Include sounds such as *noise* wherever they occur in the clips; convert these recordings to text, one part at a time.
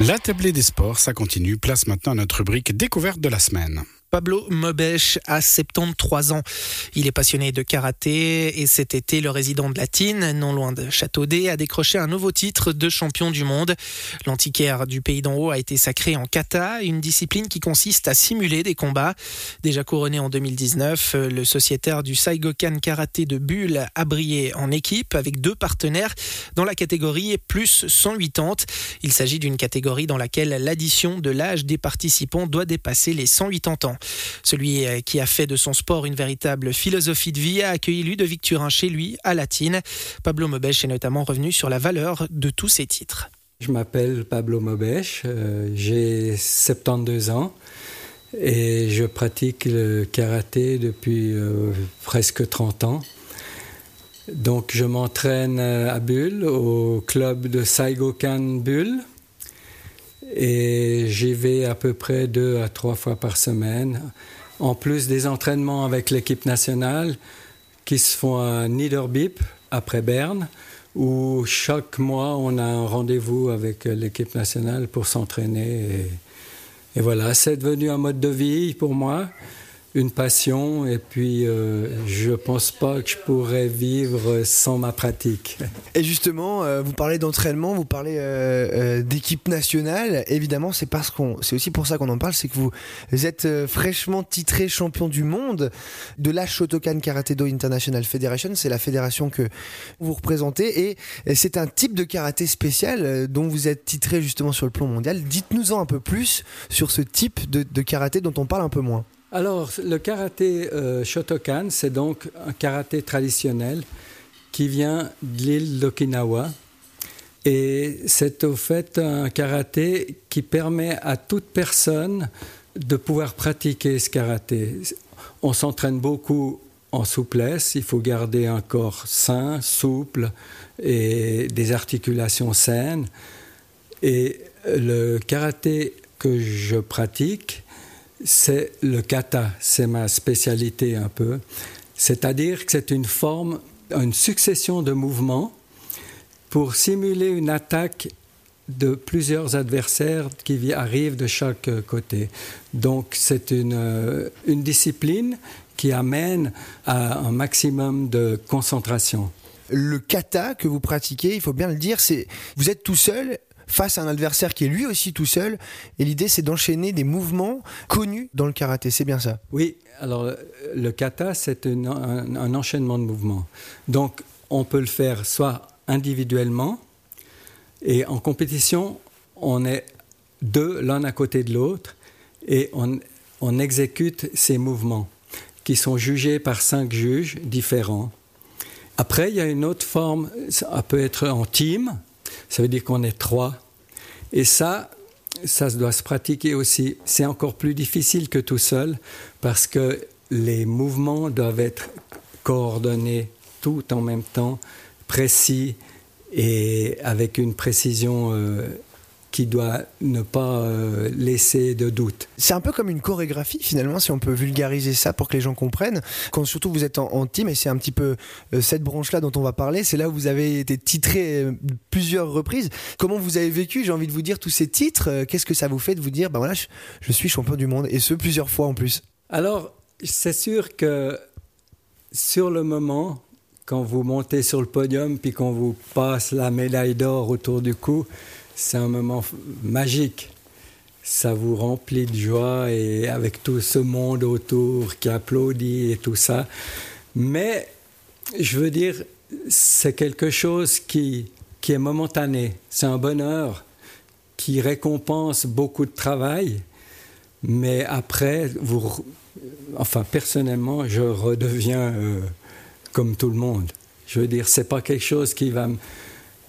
La tablée des sports, ça continue. Place maintenant à notre rubrique découverte de la semaine. Pablo Mobesh a 73 ans. Il est passionné de karaté et cet été, le résident de Latine, non loin de Châteaudet, a décroché un nouveau titre de champion du monde. L'antiquaire du pays d'en haut a été sacré en kata, une discipline qui consiste à simuler des combats. Déjà couronné en 2019, le sociétaire du Saigokan Karaté de Bulle a brillé en équipe avec deux partenaires dans la catégorie plus 180. Il s'agit d'une catégorie dans laquelle l'addition de l'âge des participants doit dépasser les 180 ans. Celui euh, qui a fait de son sport une véritable philosophie de vie a accueilli lui de Victurin chez lui à Latine. Pablo Mobèche est notamment revenu sur la valeur de tous ses titres. Je m'appelle Pablo Mobèche, euh, j'ai 72 ans et je pratique le karaté depuis euh, presque 30 ans. Donc je m'entraîne à Bulle, au club de Saigokan Bulle et j'y vais à peu près deux à trois fois par semaine, en plus des entraînements avec l'équipe nationale qui se font à Niederbip, après Berne, où chaque mois on a un rendez-vous avec l'équipe nationale pour s'entraîner. Et, et, voilà, c'est devenu un mode de vie pour moi une passion et puis euh, je pense pas que je pourrais vivre sans ma pratique. *laughs* Et justement, euh, vous parlez d'entraînement, vous parlez euh, d'équipe nationale. Évidemment, c'est parce qu'on, c'est aussi pour ça qu'on en parle, c'est que vous êtes fraîchement titré champion du monde de la Shotokan Karate Do International Federation. C'est la fédération que vous représentez et c'est un type de karaté spécial dont vous êtes titré justement sur le plan mondial. Dites-nous-en un peu plus sur ce type de karaté dont on parle un peu moins. Alors, le karaté euh, Shotokan, c'est donc un karaté traditionnel qui vient de l'île d'Okinawa. Et c'est au fait un karaté qui permet à toute personne de pouvoir pratiquer ce karaté. On s'entraîne beaucoup en souplesse, il faut garder un corps sain, souple et des articulations saines. Et le karaté que je pratique, c'est le kata, c'est ma spécialité un peu. C'est-à-dire que c'est une forme, une succession de mouvements pour simuler une attaque de plusieurs adversaires qui arrivent de chaque côté. Donc c'est une, euh, une discipline qui amène à un maximum de concentration. Le kata que vous pratiquez, il faut bien le dire, c'est vous êtes tout seul face à un adversaire qui est lui aussi tout seul. Et l'idée, c'est d'enchaîner des mouvements connus dans le karaté. C'est bien ça Oui, alors le kata, c'est un, enchaînement de mouvements. Donc, on peut le faire soit individuellement, et en compétition, on est deux l'un à côté de l'autre, et on, on exécute ces mouvements qui sont jugés par cinq juges différents. Après, il y a une autre forme, ça peut être en team, ça veut dire qu'on est trois. Et ça, ça doit se pratiquer aussi. C'est encore plus difficile que tout seul parce que les mouvements doivent être coordonnés tout en même temps, précis et avec une précision euh, qui doit ne pas euh, laisser de doute. C'est un peu comme une chorégraphie finalement, si on peut vulgariser ça pour que les gens comprennent. Quand surtout vous êtes en, team, et c'est un petit peu euh, cette branche-là dont on va parler, c'est là où vous avez été titré euh, plusieurs reprises. Comment vous avez vécu, j'ai envie de vous dire, tous ces titres Qu'est-ce que ça vous fait de vous dire, ben voilà, je, suis champion du monde, et ce plusieurs fois en plus Alors, c'est sûr que sur le moment, quand vous montez sur le podium, puis qu'on vous passe la médaille d'or autour du cou, c'est un moment magique. Ça vous remplit de joie et avec tout ce monde autour qui applaudit et tout ça. Mais je veux dire, c'est quelque chose qui, qui est momentané. C'est un bonheur qui récompense beaucoup de travail. Mais après, vous, enfin personnellement, je redeviens euh, comme tout le monde. Je veux dire, c'est pas quelque chose qui va me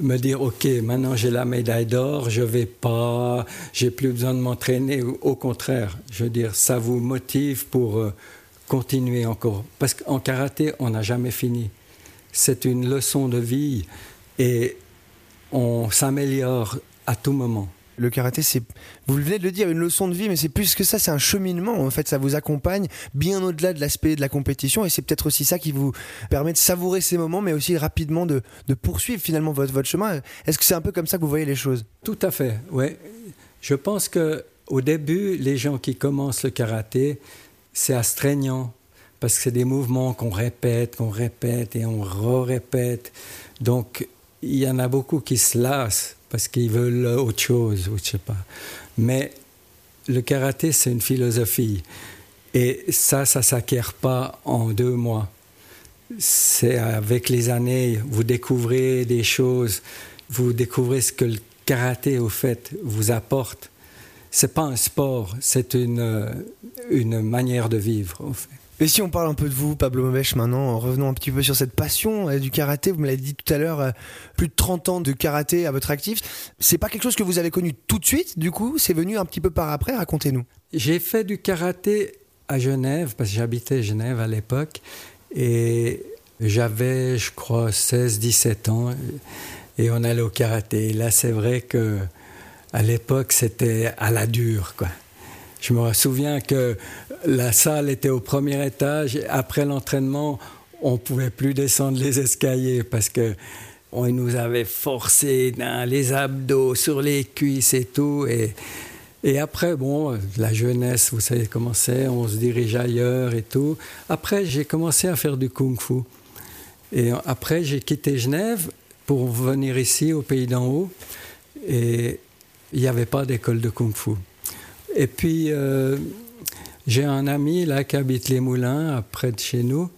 me dire ok maintenant j'ai la médaille d'or je vais pas j'ai plus besoin de m'entraîner. Au contraire je veux dire ça vous motive pour euh, continuer encore. Parce qu'en karaté on n'a jamais fini. C'est une leçon de vie et on s'améliore à tout moment le karaté, c'est, vous venez de le dire, une leçon de vie, mais c'est plus que ça, c'est un cheminement. En fait, ça vous accompagne bien au-delà de l'aspect de la compétition, et c'est peut-être aussi ça qui vous permet de savourer ces moments, mais aussi rapidement de, poursuivre finalement votre, chemin. Est-ce que c'est un peu comme ça que vous voyez les choses? Tout à fait, oui. Je pense que au début, les gens qui commencent le karaté, c'est astreignant parce que c'est des mouvements qu'on répète, qu'on répète et on re-répète. Donc, il y en a beaucoup qui se lassent parce qu'ils veulent autre chose, ou je sais pas. Mais le karaté, c'est une philosophie. Et ça, ça s'acquiert pas en deux mois. C'est avec les années, vous découvrez des choses, vous découvrez ce que le karaté, au fait, vous apporte. C'est pas un sport, c'est une, une manière de vivre, au fait. Et si on parle un peu de vous, Pablo Mobesh, maintenant, revenons un petit peu sur cette passion euh, du karaté. Vous me l'avez dit tout à l'heure, euh, plus de 30 ans de karaté à votre actif. C'est pas quelque chose que vous avez connu tout de suite, du coup C'est venu un petit peu par après Racontez-nous. J'ai fait du karaté à Genève, parce que j'habitais Genève à l'époque, et j'avais, je crois, 16-17 ans, et on allait au karaté. là, c'est vrai que à l'époque, c'était à la dure, quoi. Je me souviens que la salle était au premier étage. après l'entraînement, on pouvait plus descendre les escaliers parce que on nous avait forcé dans les abdos, sur les cuisses et tout. Et, et après, bon, la jeunesse, vous savez comment c'est, on se dirige ailleurs et tout. Après, j'ai commencé à faire du kung-fu. Et après, j'ai quitté Genève pour venir ici, au pays d'en haut. Et il n'y avait pas d'école de kung-fu. Et puis, euh, j'ai un ami là qui habite les Moulins, près de chez nous,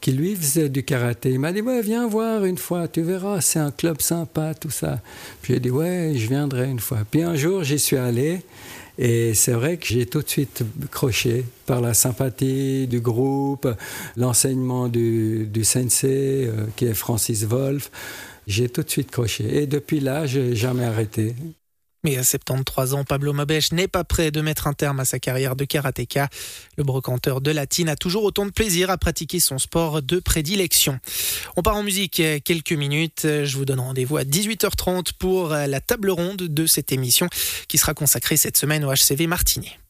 qui lui faisait du karaté. Il m'a dit ouais, viens voir une fois, tu verras, c'est un club sympa, tout ça. J'ai dit ouais, je viendrai une fois. Puis un jour, j'y suis allé. Et c'est vrai que j'ai tout de suite croché par la sympathie du groupe, l'enseignement du, du sensei, euh, qui est Francis Wolff. J'ai tout de suite croché. Et depuis là, j'ai jamais arrêté. Mais à 73 ans, Pablo Mabèche n'est pas prêt de mettre un terme à sa carrière de karatéka. Le brocanteur de Latine a toujours autant de plaisir à pratiquer son sport de prédilection. On part en musique quelques minutes. Je vous donne rendez-vous à 18h30 pour la table ronde de cette émission qui sera consacrée cette semaine au HCV Martinet.